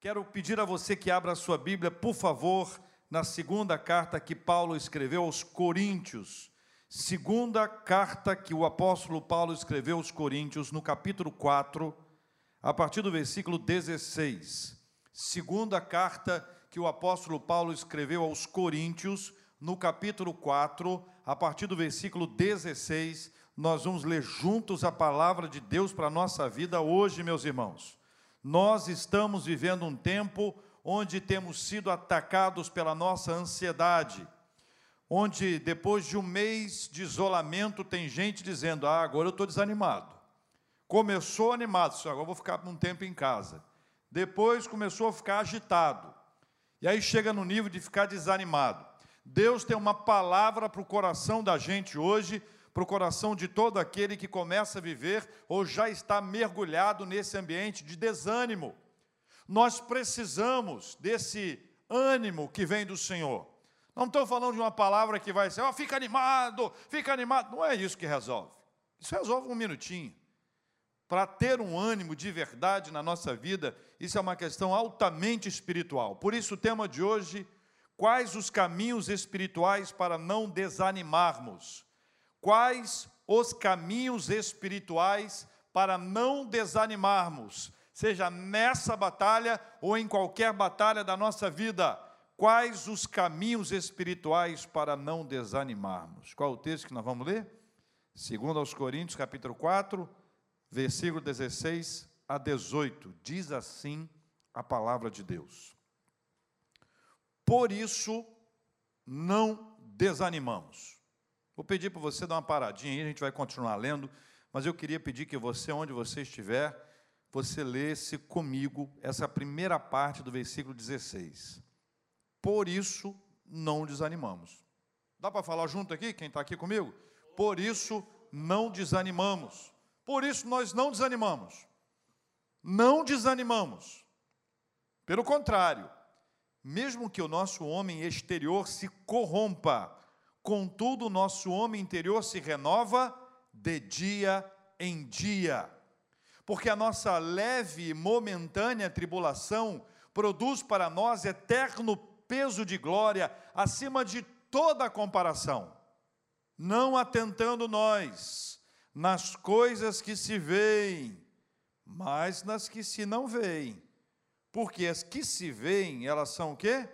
Quero pedir a você que abra a sua Bíblia, por favor, na segunda carta que Paulo escreveu aos Coríntios. Segunda carta que o apóstolo Paulo escreveu aos Coríntios, no capítulo 4, a partir do versículo 16. Segunda carta que o apóstolo Paulo escreveu aos Coríntios, no capítulo 4, a partir do versículo 16. Nós vamos ler juntos a palavra de Deus para a nossa vida hoje, meus irmãos. Nós estamos vivendo um tempo onde temos sido atacados pela nossa ansiedade, onde depois de um mês de isolamento tem gente dizendo: Ah, agora eu estou desanimado. Começou animado, agora vou ficar um tempo em casa. Depois começou a ficar agitado. E aí chega no nível de ficar desanimado. Deus tem uma palavra para o coração da gente hoje para o coração de todo aquele que começa a viver ou já está mergulhado nesse ambiente de desânimo. Nós precisamos desse ânimo que vem do Senhor. Não estou falando de uma palavra que vai ser, oh, fica animado, fica animado. Não é isso que resolve. Isso resolve um minutinho. Para ter um ânimo de verdade na nossa vida, isso é uma questão altamente espiritual. Por isso, o tema de hoje: quais os caminhos espirituais para não desanimarmos? Quais os caminhos espirituais para não desanimarmos, seja nessa batalha ou em qualquer batalha da nossa vida? Quais os caminhos espirituais para não desanimarmos? Qual o texto que nós vamos ler? Segundo aos Coríntios, capítulo 4, versículo 16 a 18. Diz assim a palavra de Deus. Por isso não desanimamos. Vou pedir para você dar uma paradinha aí, a gente vai continuar lendo, mas eu queria pedir que você, onde você estiver, você lesse comigo essa primeira parte do versículo 16. Por isso não desanimamos. Dá para falar junto aqui, quem está aqui comigo? Por isso não desanimamos. Por isso nós não desanimamos. Não desanimamos. Pelo contrário, mesmo que o nosso homem exterior se corrompa, Contudo, o nosso homem interior se renova de dia em dia. Porque a nossa leve e momentânea tribulação produz para nós eterno peso de glória acima de toda comparação. Não atentando nós nas coisas que se veem, mas nas que se não veem. Porque as que se veem, elas são o quê?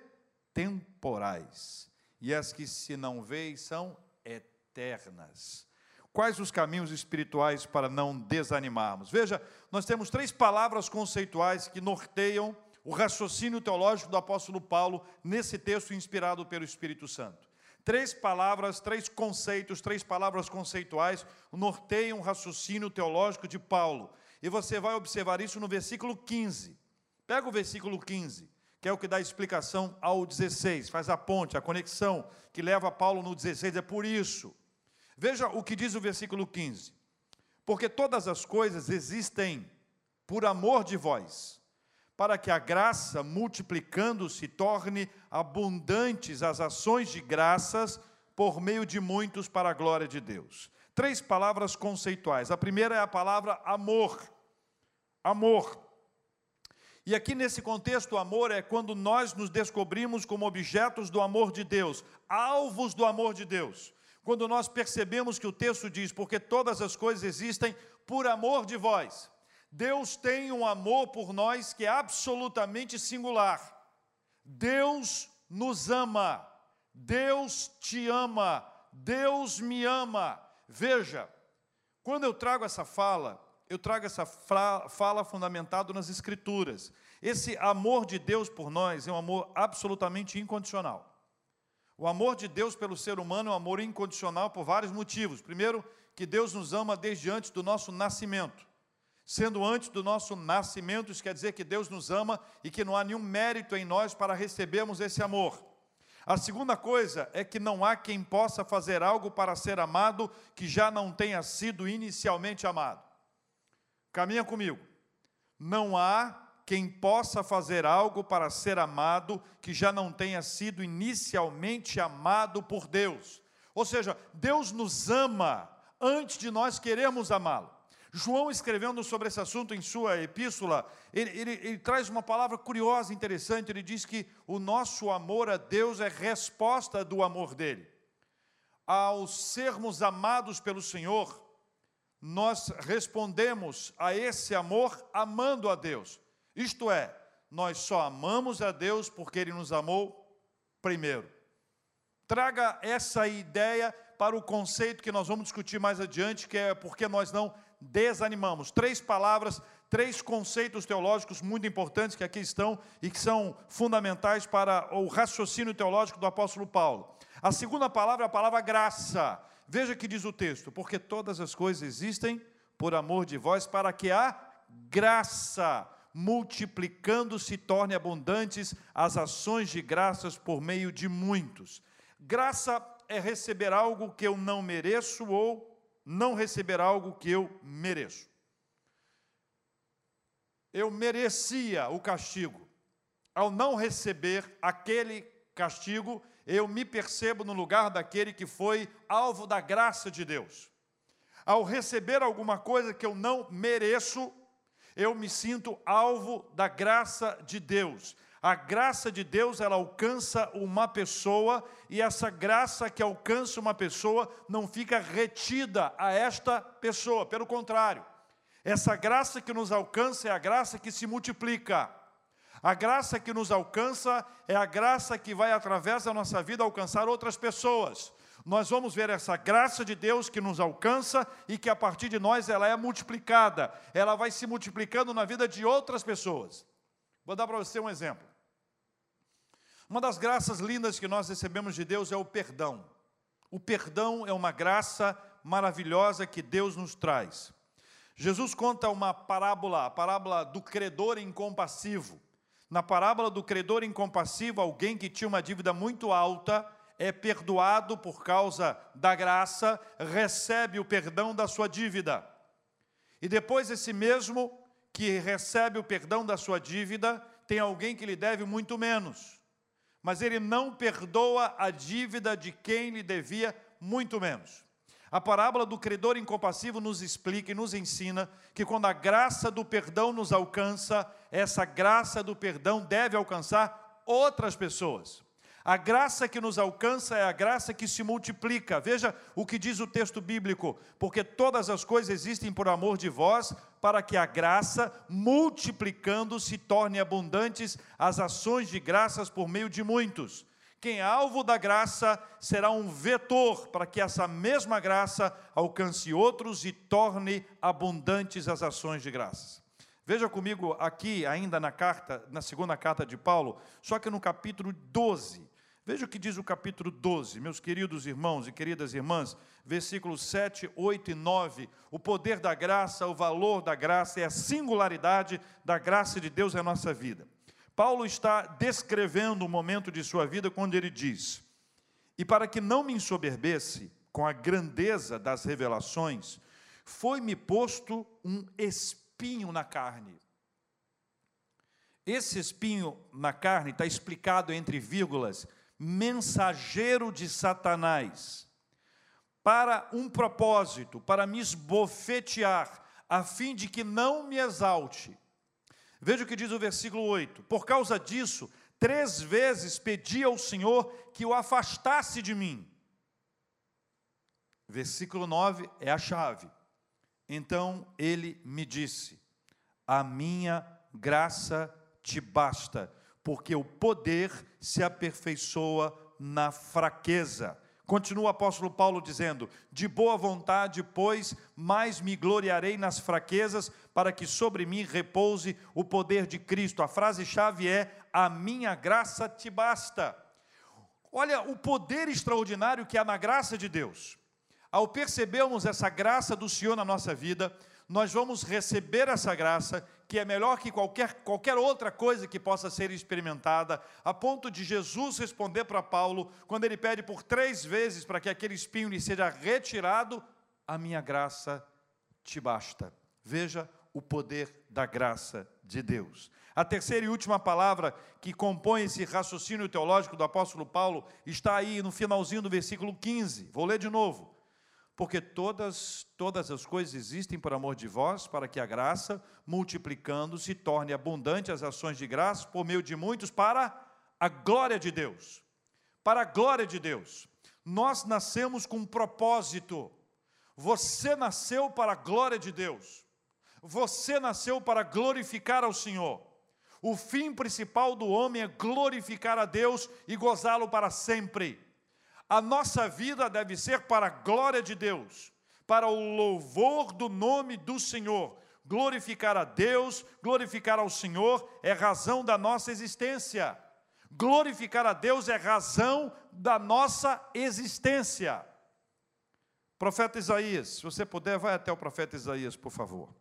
Temporais e as que se não veem são eternas. Quais os caminhos espirituais para não desanimarmos? Veja, nós temos três palavras conceituais que norteiam o raciocínio teológico do apóstolo Paulo nesse texto inspirado pelo Espírito Santo. Três palavras, três conceitos, três palavras conceituais norteiam o raciocínio teológico de Paulo. E você vai observar isso no versículo 15. Pega o versículo 15 que é o que dá explicação ao 16, faz a ponte, a conexão que leva Paulo no 16, é por isso. Veja o que diz o versículo 15: Porque todas as coisas existem por amor de vós, para que a graça, multiplicando-se, torne abundantes as ações de graças por meio de muitos para a glória de Deus. Três palavras conceituais. A primeira é a palavra amor. Amor. E aqui nesse contexto, o amor é quando nós nos descobrimos como objetos do amor de Deus, alvos do amor de Deus. Quando nós percebemos que o texto diz, porque todas as coisas existem por amor de vós. Deus tem um amor por nós que é absolutamente singular. Deus nos ama. Deus te ama. Deus me ama. Veja, quando eu trago essa fala, eu trago essa fala fundamentado nas Escrituras. Esse amor de Deus por nós é um amor absolutamente incondicional. O amor de Deus pelo ser humano é um amor incondicional por vários motivos. Primeiro, que Deus nos ama desde antes do nosso nascimento. Sendo antes do nosso nascimento, isso quer dizer que Deus nos ama e que não há nenhum mérito em nós para recebermos esse amor. A segunda coisa é que não há quem possa fazer algo para ser amado que já não tenha sido inicialmente amado. Caminha comigo. Não há quem possa fazer algo para ser amado que já não tenha sido inicialmente amado por Deus. Ou seja, Deus nos ama antes de nós queremos amá-lo. João, escrevendo sobre esse assunto em sua epístola, ele, ele, ele, traz uma palavra curiosa, interessante. Ele diz que o nosso amor a Deus é resposta do amor dele. Ao sermos amados pelo Senhor, nós respondemos a esse amor amando a Deus. Isto é, nós só amamos a Deus porque Ele nos amou primeiro. Traga essa ideia para o conceito que nós vamos discutir mais adiante, que é porque nós não desanimamos. Três palavras, três conceitos teológicos muito importantes que aqui estão e que são fundamentais para o raciocínio teológico do apóstolo Paulo. A segunda palavra é a palavra graça. Veja que diz o texto: porque todas as coisas existem por amor de vós, para que a graça, multiplicando, se torne abundantes as ações de graças por meio de muitos. Graça é receber algo que eu não mereço ou não receber algo que eu mereço. Eu merecia o castigo. Ao não receber aquele castigo, eu me percebo no lugar daquele que foi alvo da graça de Deus. Ao receber alguma coisa que eu não mereço, eu me sinto alvo da graça de Deus. A graça de Deus, ela alcança uma pessoa e essa graça que alcança uma pessoa não fica retida a esta pessoa, pelo contrário. Essa graça que nos alcança é a graça que se multiplica. A graça que nos alcança é a graça que vai através da nossa vida alcançar outras pessoas. Nós vamos ver essa graça de Deus que nos alcança e que a partir de nós ela é multiplicada. Ela vai se multiplicando na vida de outras pessoas. Vou dar para você um exemplo. Uma das graças lindas que nós recebemos de Deus é o perdão. O perdão é uma graça maravilhosa que Deus nos traz. Jesus conta uma parábola, a parábola do credor incompassivo. Na parábola do credor incompassivo, alguém que tinha uma dívida muito alta é perdoado por causa da graça, recebe o perdão da sua dívida. E depois esse mesmo que recebe o perdão da sua dívida, tem alguém que lhe deve muito menos mas ele não perdoa a dívida de quem lhe devia muito menos. A parábola do credor incompassivo nos explica e nos ensina que quando a graça do perdão nos alcança, essa graça do perdão deve alcançar outras pessoas. A graça que nos alcança é a graça que se multiplica. Veja o que diz o texto bíblico: porque todas as coisas existem por amor de vós, para que a graça, multiplicando, se torne abundantes as ações de graças por meio de muitos. Quem é alvo da graça será um vetor para que essa mesma graça alcance outros e torne abundantes as ações de graças. Veja comigo aqui, ainda na carta, na segunda carta de Paulo, só que no capítulo 12. Veja o que diz o capítulo 12, meus queridos irmãos e queridas irmãs, versículos 7, 8 e 9. O poder da graça, o valor da graça e a singularidade da graça de Deus na nossa vida. Paulo está descrevendo o momento de sua vida quando ele diz: E para que não me ensoberbesse com a grandeza das revelações, foi-me posto um espinho na carne. Esse espinho na carne está explicado entre vírgulas mensageiro de Satanás, para um propósito, para me esbofetear, a fim de que não me exalte. Veja o que diz o versículo 8: Por causa disso, três vezes pedi ao Senhor que o afastasse de mim. Versículo 9 é a chave. Então ele me disse: A minha graça te basta porque o poder se aperfeiçoa na fraqueza. Continua o apóstolo Paulo dizendo: De boa vontade, pois, mais me gloriarei nas fraquezas, para que sobre mim repouse o poder de Cristo. A frase-chave é: A minha graça te basta. Olha o poder extraordinário que há na graça de Deus. Ao percebermos essa graça do Senhor na nossa vida, nós vamos receber essa graça, que é melhor que qualquer, qualquer outra coisa que possa ser experimentada, a ponto de Jesus responder para Paulo, quando ele pede por três vezes para que aquele espinho lhe seja retirado: A minha graça te basta. Veja o poder da graça de Deus. A terceira e última palavra que compõe esse raciocínio teológico do apóstolo Paulo está aí no finalzinho do versículo 15. Vou ler de novo. Porque todas, todas as coisas existem por amor de vós, para que a graça, multiplicando, se torne abundante as ações de graça por meio de muitos, para a glória de Deus. Para a glória de Deus. Nós nascemos com um propósito. Você nasceu para a glória de Deus. Você nasceu para glorificar ao Senhor. O fim principal do homem é glorificar a Deus e gozá-lo para sempre. A nossa vida deve ser para a glória de Deus, para o louvor do nome do Senhor. Glorificar a Deus, glorificar ao Senhor é razão da nossa existência. Glorificar a Deus é razão da nossa existência. Profeta Isaías, se você puder, vai até o profeta Isaías, por favor.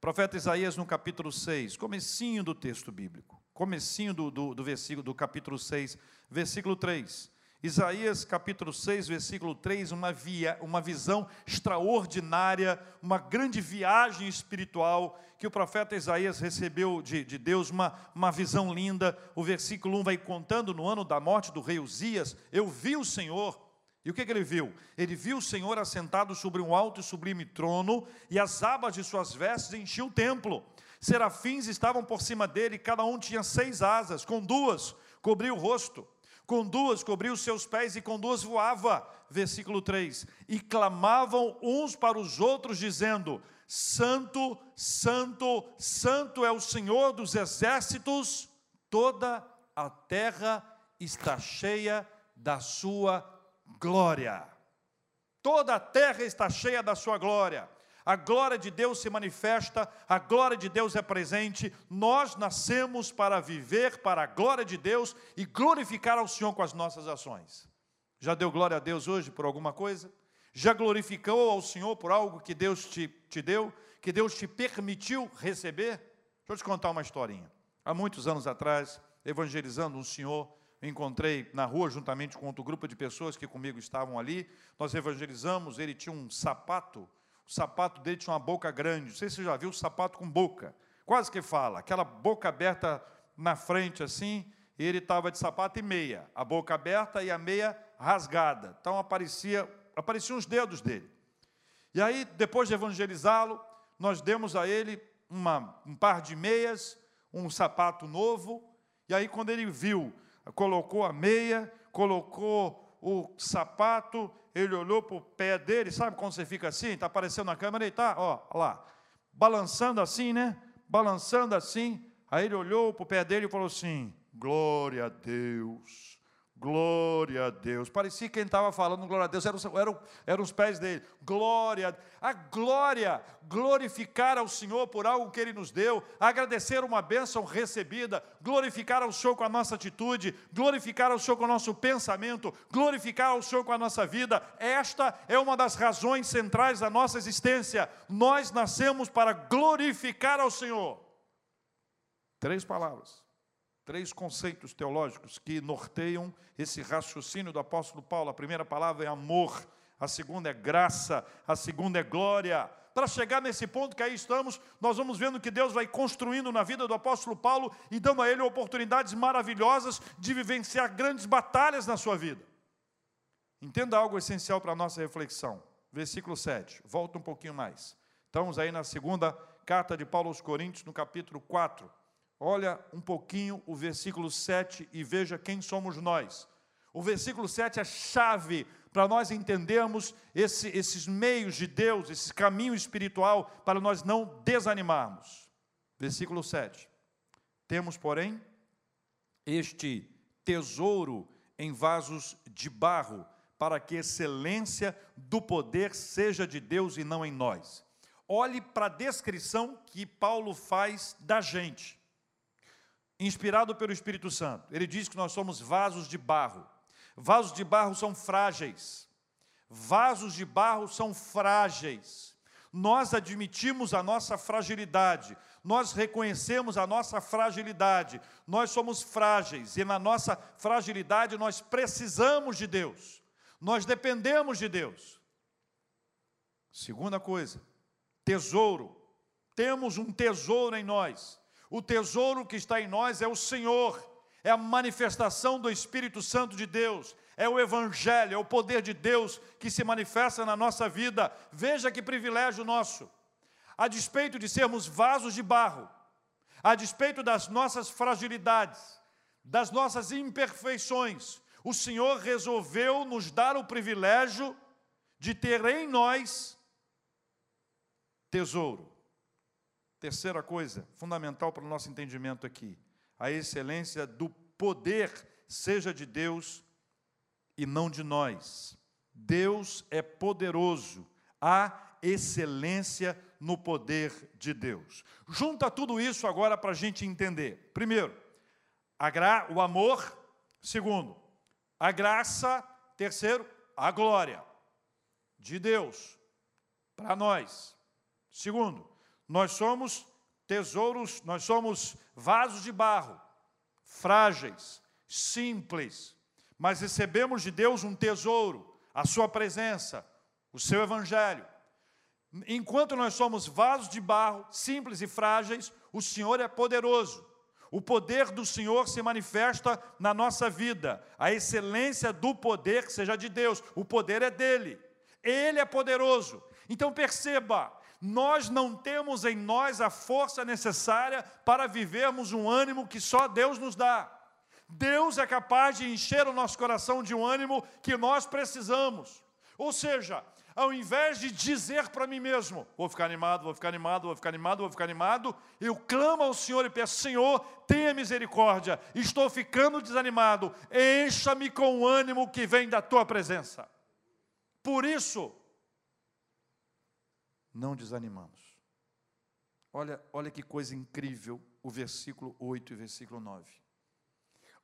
Profeta Isaías no capítulo 6, comecinho do texto bíblico, comecinho do, do, do versículo do capítulo 6, versículo 3. Isaías capítulo 6, versículo 3, uma, via, uma visão extraordinária, uma grande viagem espiritual que o profeta Isaías recebeu de, de Deus, uma, uma visão linda. O versículo 1 vai contando no ano da morte do rei Uzias: Eu vi o Senhor. E o que, que ele viu? Ele viu o Senhor assentado sobre um alto e sublime trono, e as abas de suas vestes enchiam o templo. Serafins estavam por cima dele, cada um tinha seis asas, com duas cobriu o rosto com duas cobriu os seus pés e com duas voava. Versículo 3: E clamavam uns para os outros, dizendo: Santo, Santo, Santo é o Senhor dos exércitos, toda a terra está cheia da sua glória. Toda a terra está cheia da sua glória a glória de Deus se manifesta, a glória de Deus é presente, nós nascemos para viver para a glória de Deus e glorificar ao Senhor com as nossas ações. Já deu glória a Deus hoje por alguma coisa? Já glorificou ao Senhor por algo que Deus te, te deu, que Deus te permitiu receber? Deixa eu te contar uma historinha. Há muitos anos atrás, evangelizando um senhor, encontrei na rua juntamente com outro grupo de pessoas que comigo estavam ali. Nós evangelizamos, ele tinha um sapato o sapato dele tinha uma boca grande. Não sei se você já viu o sapato com boca. Quase que fala. Aquela boca aberta na frente assim. E ele estava de sapato e meia. A boca aberta e a meia rasgada. Então aparecia, apareciam os dedos dele. E aí, depois de evangelizá-lo, nós demos a ele uma, um par de meias, um sapato novo. E aí, quando ele viu, colocou a meia, colocou o sapato, ele olhou para o pé dele, sabe quando você fica assim? Está aparecendo na câmera, ele está, ó, lá, balançando assim, né? Balançando assim. Aí ele olhou para o pé dele e falou assim: Glória a Deus. Glória a Deus. Parecia que quem estava falando glória a Deus eram, os pés dele. Glória, a glória, glorificar ao Senhor por algo que Ele nos deu, agradecer uma bênção recebida, glorificar ao Senhor com a nossa atitude, glorificar ao Senhor com o nosso pensamento, glorificar ao Senhor com a nossa vida. Esta é uma das razões centrais da nossa existência. Nós nascemos para glorificar ao Senhor. Três palavras três conceitos teológicos que norteiam esse raciocínio do apóstolo Paulo. A primeira palavra é amor, a segunda é graça, a segunda é glória. Para chegar nesse ponto que aí estamos, nós vamos vendo que Deus vai construindo na vida do apóstolo Paulo e dando a ele oportunidades maravilhosas de vivenciar grandes batalhas na sua vida. Entenda algo essencial para a nossa reflexão. Versículo 7, volta um pouquinho mais. Estamos aí na segunda carta de Paulo aos Coríntios, no capítulo 4. Olha um pouquinho o versículo 7 e veja quem somos nós. O versículo 7 é chave para nós entendermos esse, esses meios de Deus, esse caminho espiritual, para nós não desanimarmos. Versículo 7. Temos, porém, este tesouro em vasos de barro, para que a excelência do poder seja de Deus e não em nós. Olhe para a descrição que Paulo faz da gente inspirado pelo Espírito Santo. Ele diz que nós somos vasos de barro. Vasos de barro são frágeis. Vasos de barro são frágeis. Nós admitimos a nossa fragilidade, nós reconhecemos a nossa fragilidade, nós somos frágeis e na nossa fragilidade nós precisamos de Deus, nós dependemos de Deus. Segunda coisa, tesouro. Temos um tesouro em nós. O tesouro que está em nós é o Senhor, é a manifestação do Espírito Santo de Deus, é o Evangelho, é o poder de Deus que se manifesta na nossa vida. Veja que privilégio nosso. A despeito de sermos vasos de barro, a despeito das nossas fragilidades, das nossas imperfeições, o Senhor resolveu nos dar o privilégio de ter em nós tesouro. Terceira coisa, fundamental para o nosso entendimento aqui, a excelência do poder seja de Deus e não de nós. Deus é poderoso, há excelência no poder de Deus. Junta tudo isso agora para a gente entender. Primeiro, a o amor. Segundo, a graça. Terceiro, a glória de Deus para nós. Segundo, nós somos tesouros, nós somos vasos de barro, frágeis, simples, mas recebemos de Deus um tesouro, a Sua presença, o Seu Evangelho. Enquanto nós somos vasos de barro, simples e frágeis, o Senhor é poderoso. O poder do Senhor se manifesta na nossa vida. A excelência do poder seja de Deus. O poder é dele. Ele é poderoso. Então perceba, nós não temos em nós a força necessária para vivermos um ânimo que só Deus nos dá. Deus é capaz de encher o nosso coração de um ânimo que nós precisamos. Ou seja, ao invés de dizer para mim mesmo, vou ficar animado, vou ficar animado, vou ficar animado, vou ficar animado, eu clamo ao Senhor e peço, Senhor, tenha misericórdia, estou ficando desanimado, encha-me com o ânimo que vem da tua presença. Por isso, não desanimamos. Olha, olha que coisa incrível o versículo 8 e versículo 9.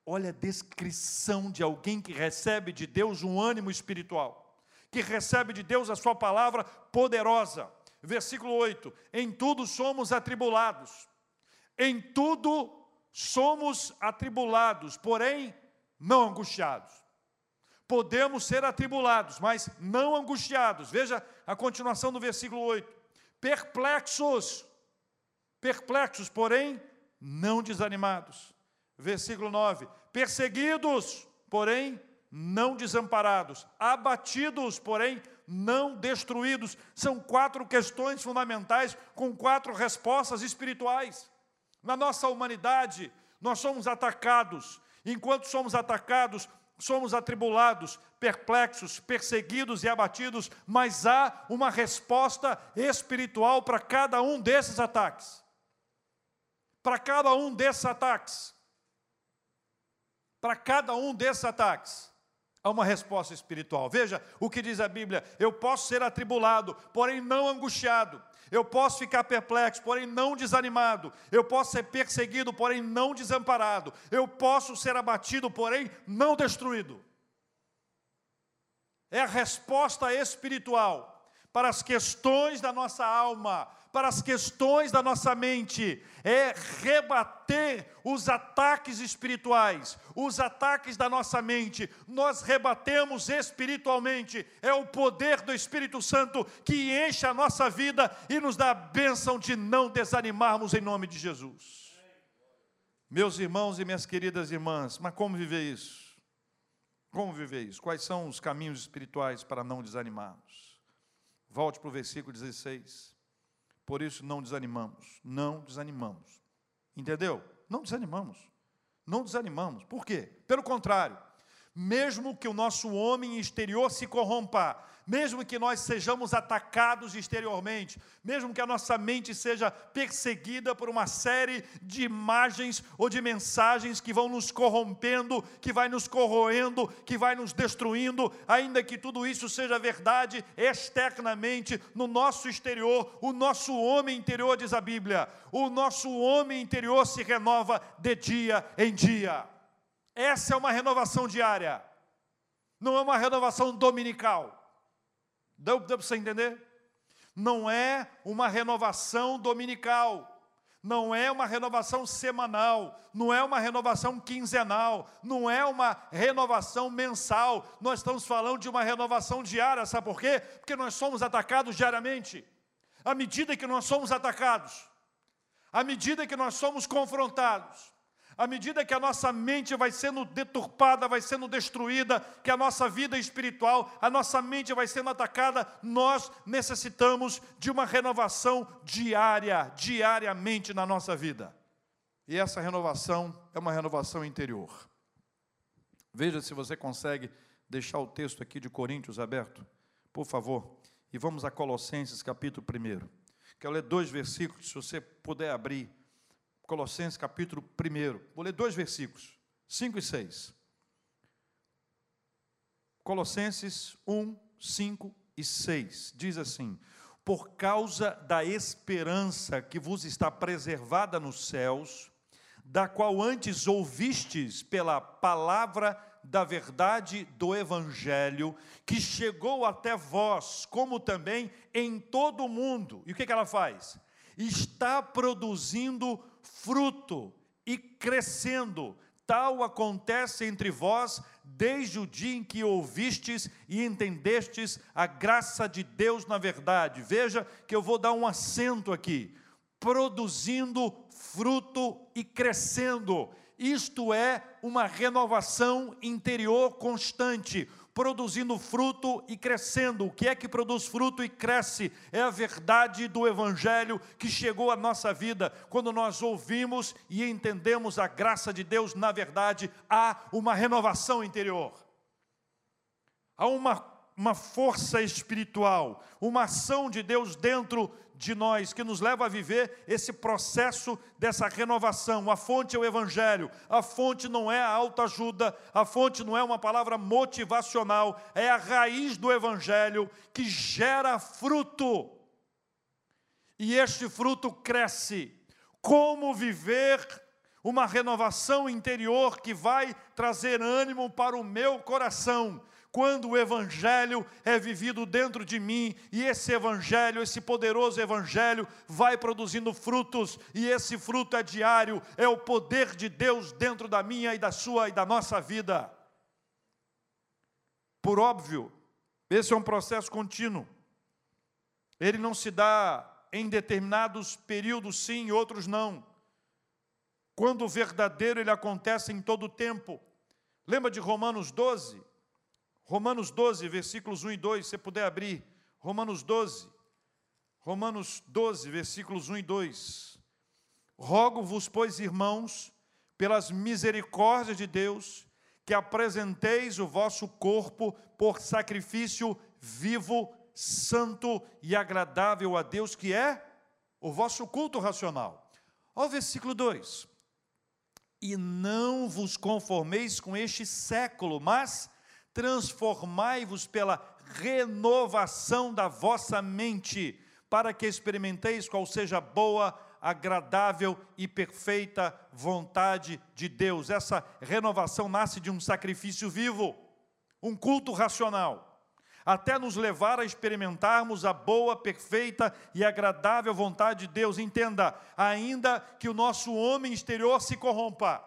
Olha a descrição de alguém que recebe de Deus um ânimo espiritual, que recebe de Deus a sua palavra poderosa. Versículo 8: Em tudo somos atribulados, em tudo somos atribulados, porém não angustiados. Podemos ser atribulados, mas não angustiados. Veja a continuação do versículo 8: Perplexos, perplexos, porém não desanimados versículo 9: perseguidos, porém não desamparados, abatidos, porém não destruídos. São quatro questões fundamentais com quatro respostas espirituais. Na nossa humanidade, nós somos atacados. Enquanto somos atacados, somos atribulados, perplexos, perseguidos e abatidos, mas há uma resposta espiritual para cada um desses ataques. Para cada um desses ataques. Para cada um desses ataques, há uma resposta espiritual. Veja o que diz a Bíblia: eu posso ser atribulado, porém não angustiado. Eu posso ficar perplexo, porém não desanimado. Eu posso ser perseguido, porém não desamparado. Eu posso ser abatido, porém não destruído. É a resposta espiritual para as questões da nossa alma, para as questões da nossa mente, é rebater os ataques espirituais, os ataques da nossa mente. Nós rebatemos espiritualmente, é o poder do Espírito Santo que enche a nossa vida e nos dá a bênção de não desanimarmos em nome de Jesus. Meus irmãos e minhas queridas irmãs, mas como viver isso? Como viver isso? Quais são os caminhos espirituais para não desanimarmos? Volte para o versículo 16. Por isso não desanimamos, não desanimamos. Entendeu? Não desanimamos. Não desanimamos. Por quê? Pelo contrário, mesmo que o nosso homem exterior se corrompa, mesmo que nós sejamos atacados exteriormente, mesmo que a nossa mente seja perseguida por uma série de imagens ou de mensagens que vão nos corrompendo, que vai nos corroendo, que vai nos destruindo, ainda que tudo isso seja verdade externamente no nosso exterior, o nosso homem interior diz a Bíblia, o nosso homem interior se renova de dia em dia. Essa é uma renovação diária, não é uma renovação dominical. Deu, deu para você entender? Não é uma renovação dominical, não é uma renovação semanal, não é uma renovação quinzenal, não é uma renovação mensal. Nós estamos falando de uma renovação diária, sabe por quê? Porque nós somos atacados diariamente. À medida que nós somos atacados, à medida que nós somos confrontados, à medida que a nossa mente vai sendo deturpada, vai sendo destruída, que a nossa vida espiritual, a nossa mente vai sendo atacada, nós necessitamos de uma renovação diária, diariamente na nossa vida. E essa renovação é uma renovação interior. Veja se você consegue deixar o texto aqui de Coríntios aberto, por favor, e vamos a Colossenses capítulo 1. Quero ler dois versículos, se você puder abrir Colossenses capítulo 1. Vou ler dois versículos, 5 e 6. Colossenses 1, 5 e 6. Diz assim: Por causa da esperança que vos está preservada nos céus, da qual antes ouvistes pela palavra da verdade do Evangelho, que chegou até vós, como também em todo o mundo. E o que, ela faz? Está produzindo fruto e crescendo. Tal acontece entre vós desde o dia em que ouvistes e entendestes a graça de Deus na verdade. Veja que eu vou dar um acento aqui. Produzindo fruto e crescendo. Isto é uma renovação interior constante produzindo fruto e crescendo. O que é que produz fruto e cresce? É a verdade do Evangelho que chegou à nossa vida. Quando nós ouvimos e entendemos a graça de Deus, na verdade, há uma renovação interior. Há uma, uma força espiritual, uma ação de Deus dentro de nós, que nos leva a viver esse processo dessa renovação. A fonte é o Evangelho, a fonte não é a autoajuda, a fonte não é uma palavra motivacional, é a raiz do Evangelho que gera fruto. E este fruto cresce. Como viver uma renovação interior que vai trazer ânimo para o meu coração, quando o Evangelho é vivido dentro de mim, e esse Evangelho, esse poderoso Evangelho, vai produzindo frutos, e esse fruto é diário, é o poder de Deus dentro da minha e da sua e da nossa vida. Por óbvio, esse é um processo contínuo, ele não se dá em determinados períodos sim, outros não. Quando o verdadeiro ele acontece em todo o tempo. Lembra de Romanos 12? Romanos 12, versículos 1 e 2, se puder abrir. Romanos 12. Romanos 12, versículos 1 e 2. Rogo-vos, pois, irmãos, pelas misericórdias de Deus, que apresenteis o vosso corpo por sacrifício vivo, santo e agradável a Deus, que é o vosso culto racional. Olha o versículo 2. E não vos conformeis com este século, mas transformai-vos pela renovação da vossa mente, para que experimenteis qual seja a boa, agradável e perfeita vontade de Deus. Essa renovação nasce de um sacrifício vivo, um culto racional, até nos levar a experimentarmos a boa, perfeita e agradável vontade de Deus. Entenda, ainda que o nosso homem exterior se corrompa,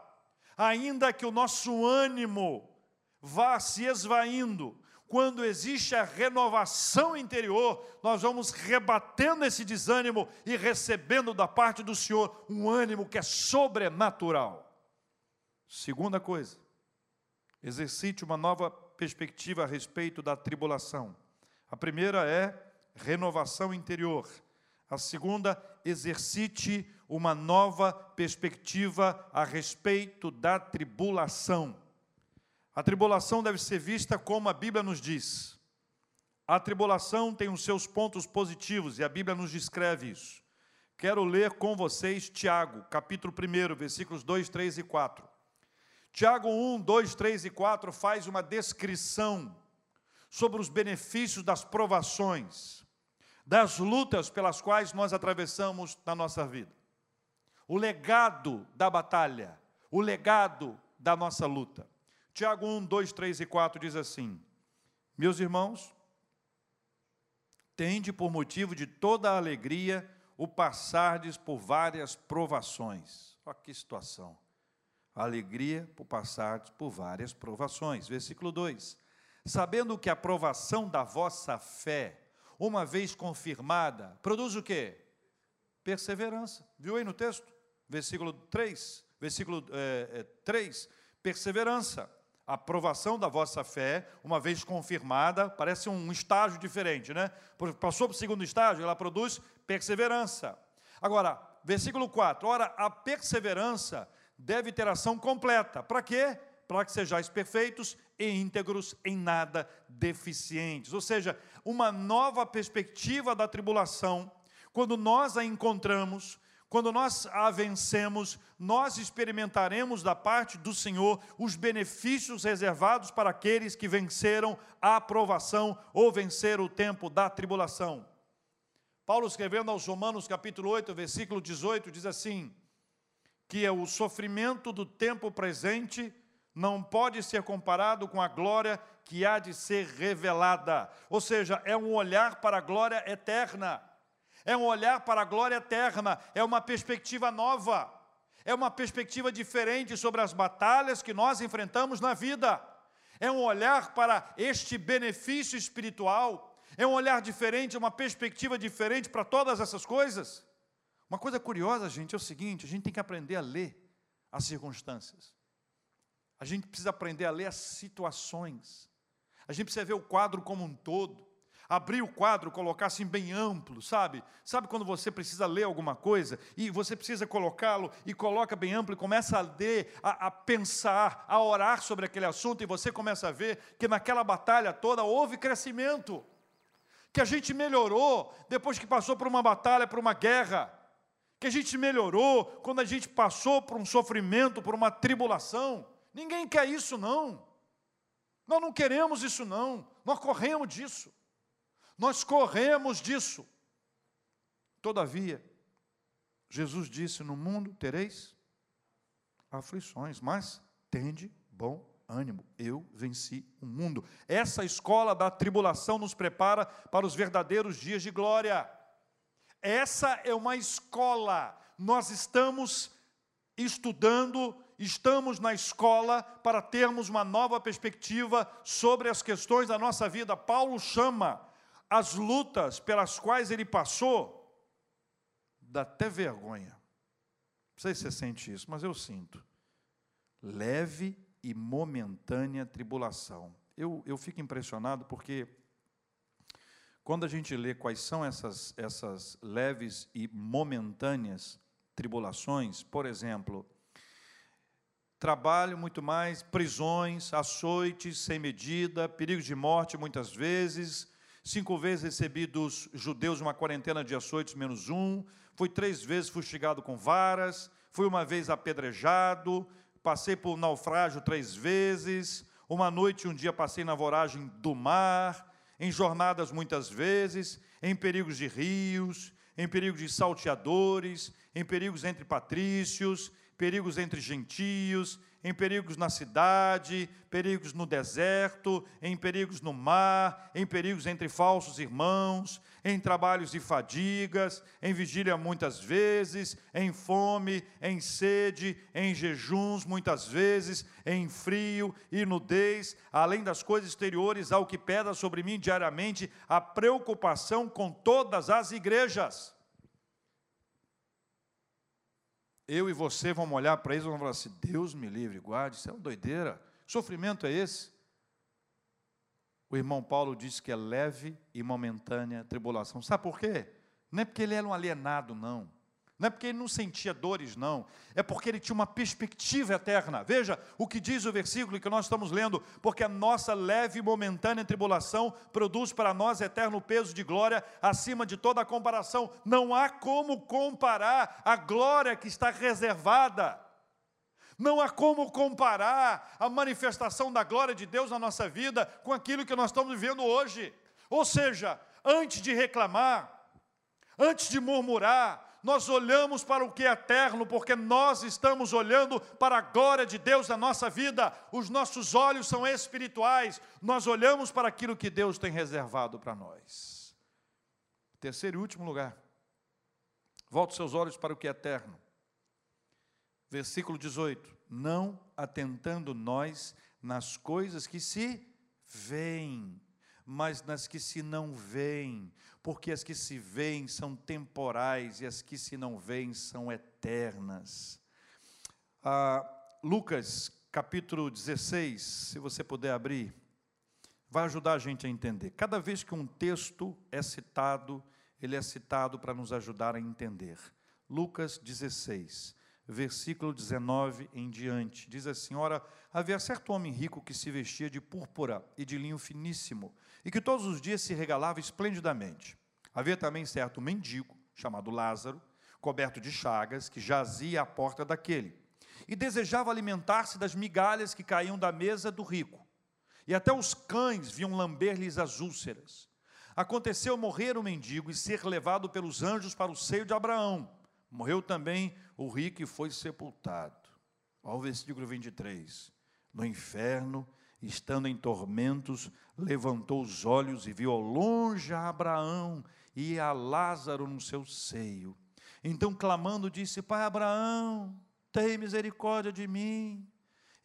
ainda que o nosso ânimo vá se esvaindo, quando existe a renovação interior, nós vamos rebatendo esse desânimo e recebendo da parte do Senhor um ânimo que é sobrenatural. Segunda coisa, exercite uma nova perspectiva a respeito da tribulação. A primeira é renovação interior. A segunda, exercite uma nova perspectiva a respeito da tribulação. A tribulação deve ser vista como a Bíblia nos diz. A tribulação tem os seus pontos positivos e a Bíblia nos descreve isso. Quero ler com vocês Tiago, capítulo 1, versículos 2, 3 e 4. Tiago 1, 2, 3 e 4 faz uma descrição sobre os benefícios das provações, das lutas pelas quais nós atravessamos na nossa vida. O legado da batalha, o legado da nossa luta. Tiago 1, 2, 3 e 4 diz assim: Meus irmãos, tende por motivo de toda a alegria o passardes por várias provações. Olha que situação. Alegria por passardes por várias provações. Versículo 2: Sabendo que a provação da vossa fé, uma vez confirmada, produz o quê? Perseverança. Viu aí no texto? Versículo 3, versículo é, é, 3, perseverança. A aprovação da vossa fé, uma vez confirmada, parece um estágio diferente, né? Passou para o segundo estágio, ela produz perseverança. Agora, versículo 4: ora, a perseverança deve ter ação completa. Para quê? Para que sejais perfeitos e íntegros, em nada deficientes. Ou seja, uma nova perspectiva da tribulação, quando nós a encontramos, quando nós a vencemos, nós experimentaremos da parte do Senhor os benefícios reservados para aqueles que venceram a aprovação ou venceram o tempo da tribulação. Paulo escrevendo aos Romanos capítulo 8, versículo 18, diz assim: que é o sofrimento do tempo presente não pode ser comparado com a glória que há de ser revelada. Ou seja, é um olhar para a glória eterna. É um olhar para a glória eterna, é uma perspectiva nova. É uma perspectiva diferente sobre as batalhas que nós enfrentamos na vida. É um olhar para este benefício espiritual. É um olhar diferente, uma perspectiva diferente para todas essas coisas. Uma coisa curiosa, gente, é o seguinte: a gente tem que aprender a ler as circunstâncias. A gente precisa aprender a ler as situações. A gente precisa ver o quadro como um todo. Abrir o quadro, colocar assim bem amplo, sabe? Sabe quando você precisa ler alguma coisa e você precisa colocá-lo e coloca bem amplo e começa a ler, a, a pensar, a orar sobre aquele assunto e você começa a ver que naquela batalha toda houve crescimento, que a gente melhorou depois que passou por uma batalha, por uma guerra que a gente melhorou quando a gente passou por um sofrimento, por uma tribulação. Ninguém quer isso, não. Nós não queremos isso, não. Nós corremos disso. Nós corremos disso. Todavia, Jesus disse: No mundo tereis aflições, mas tende bom ânimo. Eu venci o mundo. Essa escola da tribulação nos prepara para os verdadeiros dias de glória. Essa é uma escola. Nós estamos estudando, estamos na escola para termos uma nova perspectiva sobre as questões da nossa vida. Paulo chama as lutas pelas quais ele passou, dá até vergonha. Não sei se você sente isso, mas eu sinto. Leve e momentânea tribulação. Eu, eu fico impressionado porque quando a gente lê quais são essas, essas leves e momentâneas tribulações, por exemplo, trabalho muito mais, prisões, açoites sem medida, perigos de morte muitas vezes, cinco vezes recebi dos judeus uma quarentena de açoites menos um, fui três vezes fustigado com varas, fui uma vez apedrejado, passei por naufrágio três vezes, uma noite e um dia passei na voragem do mar, em jornadas muitas vezes, em perigos de rios, em perigos de salteadores, em perigos entre patrícios, perigos entre gentios, em perigos na cidade, perigos no deserto, em perigos no mar, em perigos entre falsos irmãos, em trabalhos e fadigas, em vigília muitas vezes, em fome, em sede, em jejuns muitas vezes, em frio e nudez, além das coisas exteriores, ao que peda sobre mim diariamente a preocupação com todas as igrejas eu e você vamos olhar para eles e vamos falar assim: Deus me livre, guarde, isso é uma doideira. sofrimento é esse? O irmão Paulo disse que é leve e momentânea tribulação. Sabe por quê? Não é porque ele era um alienado, não. Não é porque ele não sentia dores, não. É porque ele tinha uma perspectiva eterna. Veja o que diz o versículo que nós estamos lendo. Porque a nossa leve e momentânea tribulação produz para nós eterno peso de glória acima de toda a comparação. Não há como comparar a glória que está reservada. Não há como comparar a manifestação da glória de Deus na nossa vida com aquilo que nós estamos vivendo hoje. Ou seja, antes de reclamar, antes de murmurar, nós olhamos para o que é eterno, porque nós estamos olhando para a glória de Deus na nossa vida, os nossos olhos são espirituais, nós olhamos para aquilo que Deus tem reservado para nós. Terceiro e último lugar, volte seus olhos para o que é eterno. Versículo 18: Não atentando nós nas coisas que se veem, mas nas que se não veem, porque as que se veem são temporais e as que se não veem são eternas. Ah, Lucas, capítulo 16, se você puder abrir, vai ajudar a gente a entender. Cada vez que um texto é citado, ele é citado para nos ajudar a entender. Lucas 16, versículo 19 em diante, diz assim: Ora, havia certo homem rico que se vestia de púrpura e de linho finíssimo, e que todos os dias se regalava esplendidamente. Havia também certo mendigo, chamado Lázaro, coberto de chagas, que jazia à porta daquele, e desejava alimentar-se das migalhas que caíam da mesa do rico. E até os cães vinham lamber-lhes as úlceras. Aconteceu morrer o mendigo e ser levado pelos anjos para o seio de Abraão. Morreu também o rico e foi sepultado. Olha o versículo 23. No inferno, estando em tormentos, levantou os olhos e viu ao longe a Abraão e a Lázaro no seu seio. Então, clamando, disse: Pai Abraão, tem misericórdia de mim,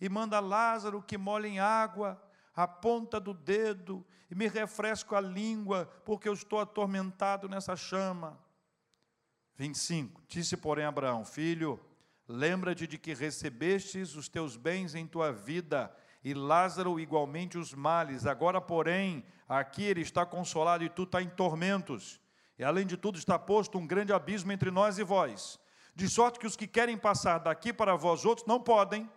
e manda Lázaro que molhe em água a ponta do dedo e me refresco a língua, porque eu estou atormentado nessa chama. 25. Disse, porém, Abraão: Filho, lembra-te de que recebestes os teus bens em tua vida, e Lázaro igualmente os males. Agora, porém, aqui ele está consolado e tu está em tormentos. E além de tudo, está posto um grande abismo entre nós e vós. De sorte que os que querem passar daqui para vós outros não podem,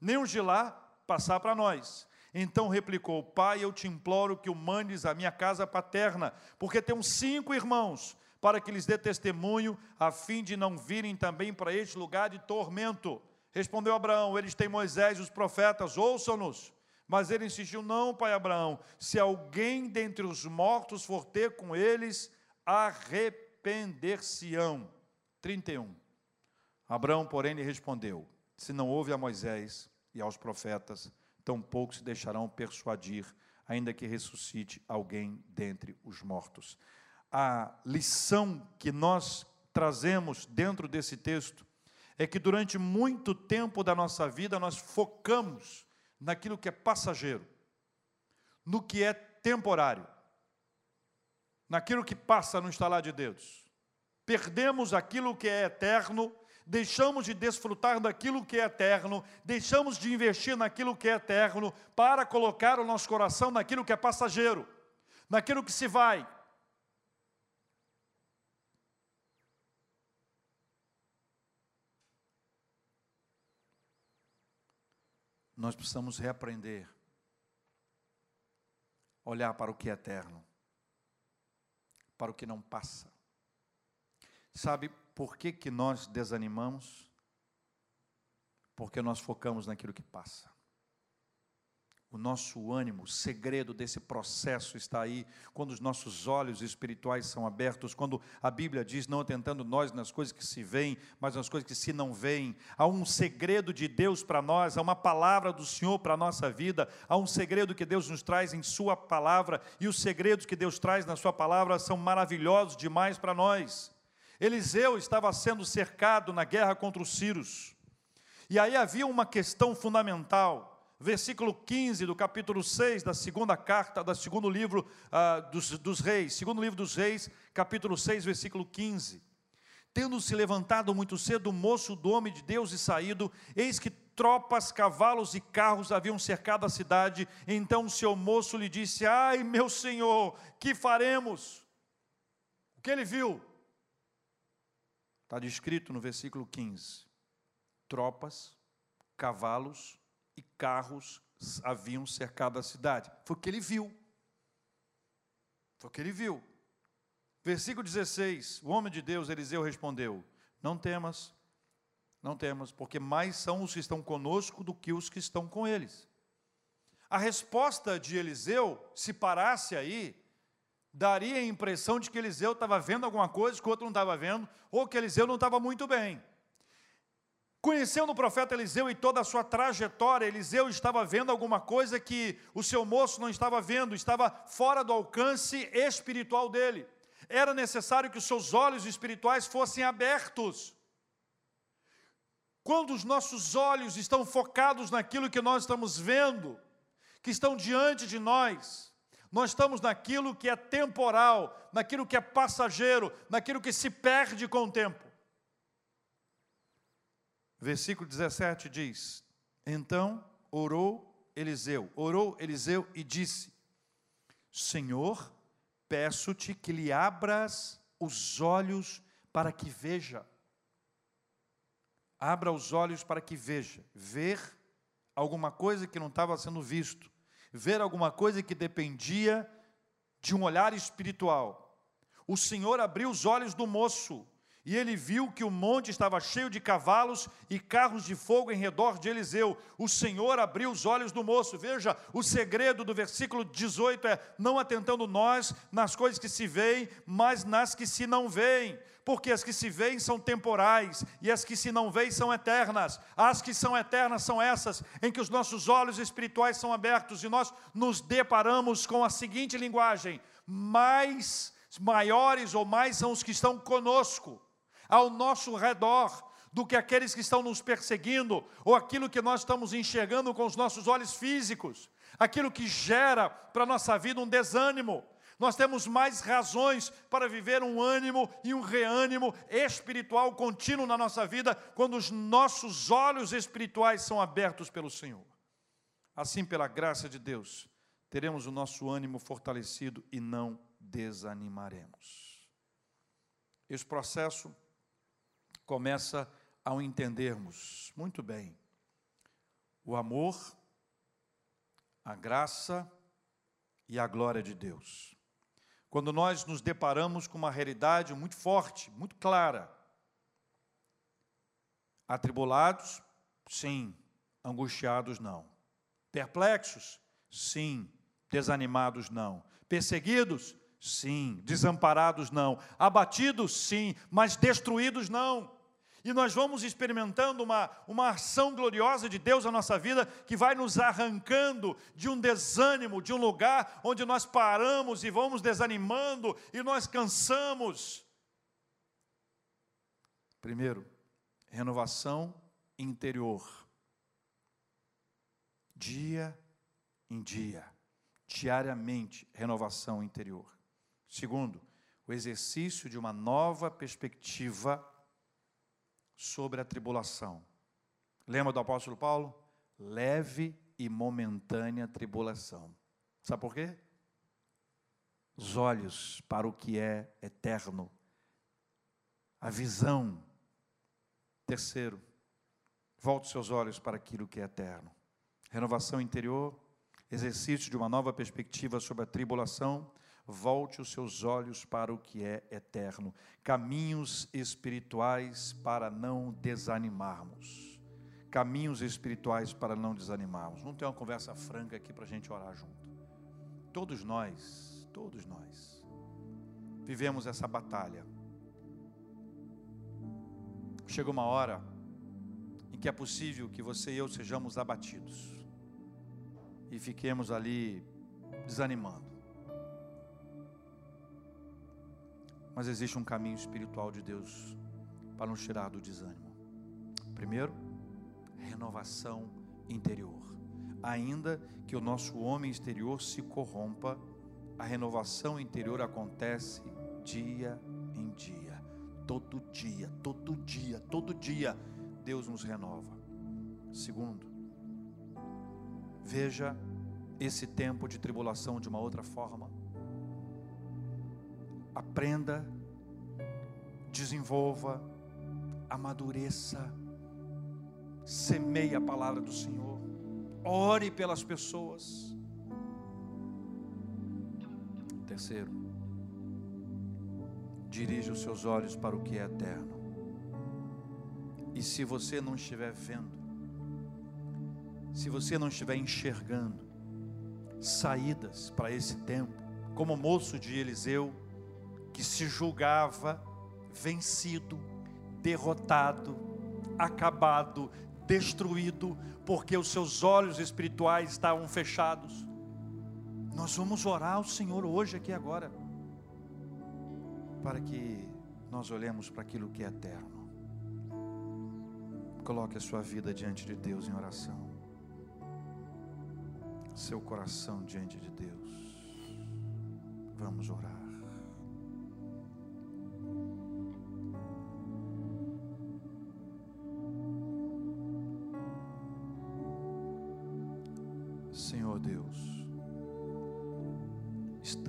nem os de lá passar para nós. Então replicou: Pai, eu te imploro que o mandes à minha casa paterna, porque tenho cinco irmãos, para que lhes dê testemunho, a fim de não virem também para este lugar de tormento. Respondeu Abraão: Eles têm Moisés e os profetas, ouçam-nos. Mas ele insistiu: Não, pai Abraão, se alguém dentre os mortos for ter com eles, arrepender-se-ão. 31. Abraão, porém, lhe respondeu: Se não houve a Moisés e aos profetas, tampouco se deixarão persuadir, ainda que ressuscite alguém dentre os mortos. A lição que nós trazemos dentro desse texto é que durante muito tempo da nossa vida nós focamos naquilo que é passageiro, no que é temporário, naquilo que passa no instalar de dedos. Perdemos aquilo que é eterno deixamos de desfrutar daquilo que é eterno, deixamos de investir naquilo que é eterno, para colocar o nosso coração naquilo que é passageiro, naquilo que se vai. Nós precisamos reaprender, olhar para o que é eterno, para o que não passa. Sabe, por que, que nós desanimamos? Porque nós focamos naquilo que passa. O nosso ânimo, o segredo desse processo está aí, quando os nossos olhos espirituais são abertos, quando a Bíblia diz, não atentando nós nas coisas que se veem, mas nas coisas que se não veem. Há um segredo de Deus para nós, há uma palavra do Senhor para a nossa vida, há um segredo que Deus nos traz em Sua palavra, e os segredos que Deus traz na Sua palavra são maravilhosos demais para nós. Eliseu estava sendo cercado na guerra contra os Círios. E aí havia uma questão fundamental. Versículo 15 do capítulo 6 da segunda carta, do segundo livro uh, dos, dos reis. Segundo livro dos reis, capítulo 6, versículo 15. Tendo-se levantado muito cedo o moço do homem de Deus e saído, eis que tropas, cavalos e carros haviam cercado a cidade. Então seu moço lhe disse: Ai, meu senhor, que faremos? O que ele viu? Está descrito no versículo 15: tropas, cavalos e carros haviam cercado a cidade. Foi o que ele viu. Foi o que ele viu. Versículo 16: O homem de Deus, Eliseu, respondeu: Não temas, não temas, porque mais são os que estão conosco do que os que estão com eles. A resposta de Eliseu, se parasse aí, daria a impressão de que Eliseu estava vendo alguma coisa que o outro não estava vendo, ou que Eliseu não estava muito bem. Conhecendo o profeta Eliseu e toda a sua trajetória, Eliseu estava vendo alguma coisa que o seu moço não estava vendo, estava fora do alcance espiritual dele. Era necessário que os seus olhos espirituais fossem abertos. Quando os nossos olhos estão focados naquilo que nós estamos vendo, que estão diante de nós, nós estamos naquilo que é temporal, naquilo que é passageiro, naquilo que se perde com o tempo. Versículo 17 diz: Então orou Eliseu, orou Eliseu e disse: Senhor, peço-te que lhe abras os olhos para que veja. Abra os olhos para que veja. Ver alguma coisa que não estava sendo visto. Ver alguma coisa que dependia de um olhar espiritual. O Senhor abriu os olhos do moço e ele viu que o monte estava cheio de cavalos e carros de fogo em redor de Eliseu. O Senhor abriu os olhos do moço. Veja, o segredo do versículo 18 é: não atentando nós nas coisas que se veem, mas nas que se não veem. Porque as que se veem são temporais e as que se não veem são eternas. As que são eternas são essas em que os nossos olhos espirituais são abertos e nós nos deparamos com a seguinte linguagem: mais maiores ou mais são os que estão conosco ao nosso redor do que aqueles que estão nos perseguindo ou aquilo que nós estamos enxergando com os nossos olhos físicos, aquilo que gera para a nossa vida um desânimo. Nós temos mais razões para viver um ânimo e um reânimo espiritual contínuo na nossa vida quando os nossos olhos espirituais são abertos pelo Senhor. Assim, pela graça de Deus, teremos o nosso ânimo fortalecido e não desanimaremos. Esse processo começa ao entendermos muito bem o amor, a graça e a glória de Deus. Quando nós nos deparamos com uma realidade muito forte, muito clara, atribulados, sim, angustiados, não. Perplexos, sim, desanimados, não. Perseguidos, Sim. Desamparados, não. Abatidos, sim. Mas destruídos, não. E nós vamos experimentando uma, uma ação gloriosa de Deus na nossa vida que vai nos arrancando de um desânimo, de um lugar onde nós paramos e vamos desanimando e nós cansamos. Primeiro, renovação interior. Dia em dia, diariamente, renovação interior. Segundo, o exercício de uma nova perspectiva sobre a tribulação. Lembra do apóstolo Paulo? Leve e momentânea tribulação. Sabe por quê? Os olhos para o que é eterno. A visão. Terceiro, volte seus olhos para aquilo que é eterno. Renovação interior, exercício de uma nova perspectiva sobre a tribulação volte os seus olhos para o que é eterno, caminhos espirituais para não desanimarmos. Caminhos espirituais para não desanimarmos. Vamos ter uma conversa franca aqui para a gente orar junto. Todos nós, todos nós, vivemos essa batalha. Chega uma hora em que é possível que você e eu sejamos abatidos e fiquemos ali desanimando. Mas existe um caminho espiritual de Deus para nos tirar do desânimo. Primeiro, renovação interior. Ainda que o nosso homem exterior se corrompa, a renovação interior acontece dia em dia. Todo dia, todo dia, todo dia, Deus nos renova. Segundo, veja esse tempo de tribulação de uma outra forma aprenda, desenvolva, amadureça, semeie a palavra do Senhor, ore pelas pessoas. Terceiro, dirija os seus olhos para o que é eterno. E se você não estiver vendo, se você não estiver enxergando saídas para esse tempo, como moço de Eliseu, que se julgava vencido, derrotado, acabado, destruído, porque os seus olhos espirituais estavam fechados. Nós vamos orar ao Senhor hoje, aqui agora, para que nós olhemos para aquilo que é eterno. Coloque a sua vida diante de Deus em oração, seu coração diante de Deus. Vamos orar.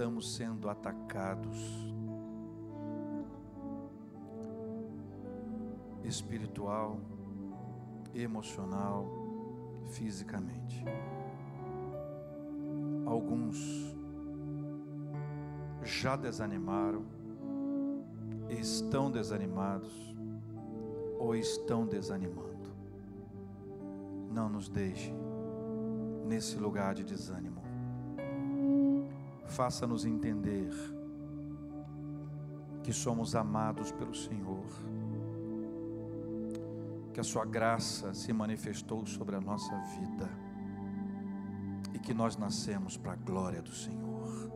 Estamos sendo atacados espiritual, emocional, fisicamente. Alguns já desanimaram, estão desanimados ou estão desanimando. Não nos deixe nesse lugar de desânimo. Faça-nos entender que somos amados pelo Senhor, que a Sua graça se manifestou sobre a nossa vida e que nós nascemos para a glória do Senhor.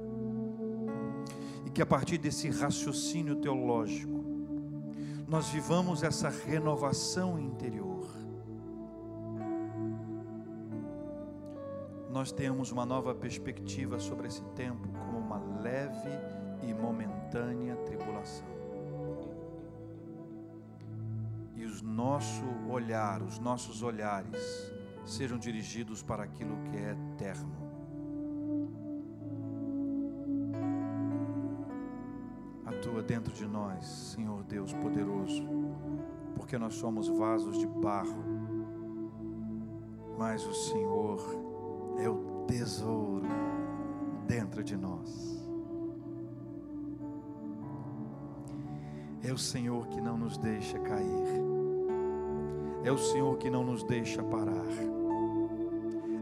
E que a partir desse raciocínio teológico, nós vivamos essa renovação interior nós tenhamos uma nova perspectiva sobre esse tempo como uma leve e momentânea tribulação. E o nosso olhar, os nossos olhares sejam dirigidos para aquilo que é eterno. Atua dentro de nós, Senhor Deus poderoso, porque nós somos vasos de barro, mas o Senhor é o tesouro dentro de nós. É o Senhor que não nos deixa cair. É o Senhor que não nos deixa parar.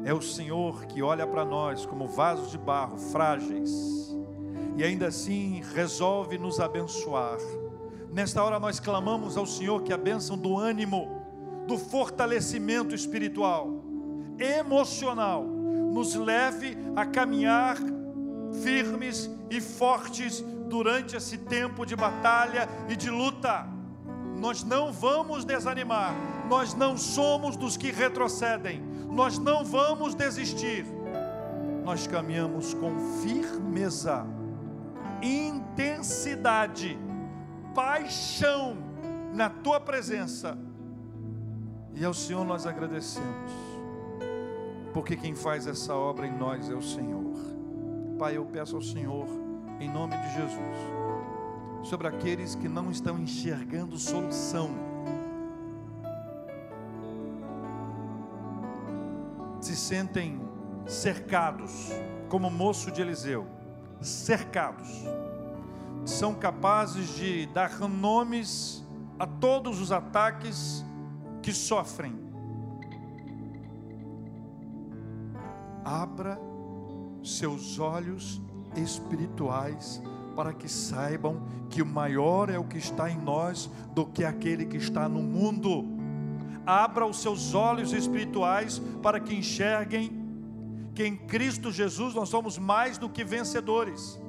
É o Senhor que olha para nós como vasos de barro frágeis e ainda assim resolve nos abençoar. Nesta hora nós clamamos ao Senhor que a bênção do ânimo, do fortalecimento espiritual, emocional, nos leve a caminhar firmes e fortes durante esse tempo de batalha e de luta. Nós não vamos desanimar, nós não somos dos que retrocedem, nós não vamos desistir. Nós caminhamos com firmeza, intensidade, paixão na tua presença. E ao Senhor nós agradecemos porque quem faz essa obra em nós é o Senhor. Pai, eu peço ao Senhor, em nome de Jesus, sobre aqueles que não estão enxergando solução, se sentem cercados, como o moço de Eliseu, cercados, são capazes de dar nomes a todos os ataques que sofrem abra seus olhos espirituais para que saibam que o maior é o que está em nós do que aquele que está no mundo. Abra os seus olhos espirituais para que enxerguem que em Cristo Jesus nós somos mais do que vencedores.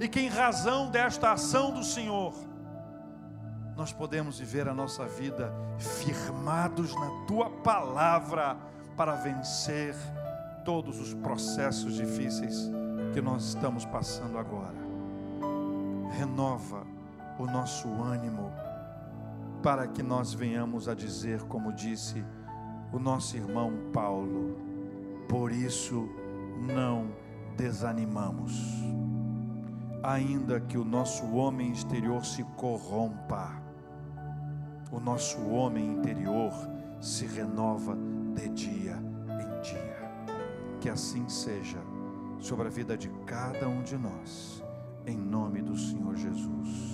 E que em razão desta ação do Senhor, nós podemos viver a nossa vida firmados na tua palavra para vencer todos os processos difíceis que nós estamos passando agora. Renova o nosso ânimo para que nós venhamos a dizer, como disse o nosso irmão Paulo, por isso não desanimamos. Ainda que o nosso homem exterior se corrompa, o nosso homem interior se renova de dia que assim seja sobre a vida de cada um de nós, em nome do Senhor Jesus.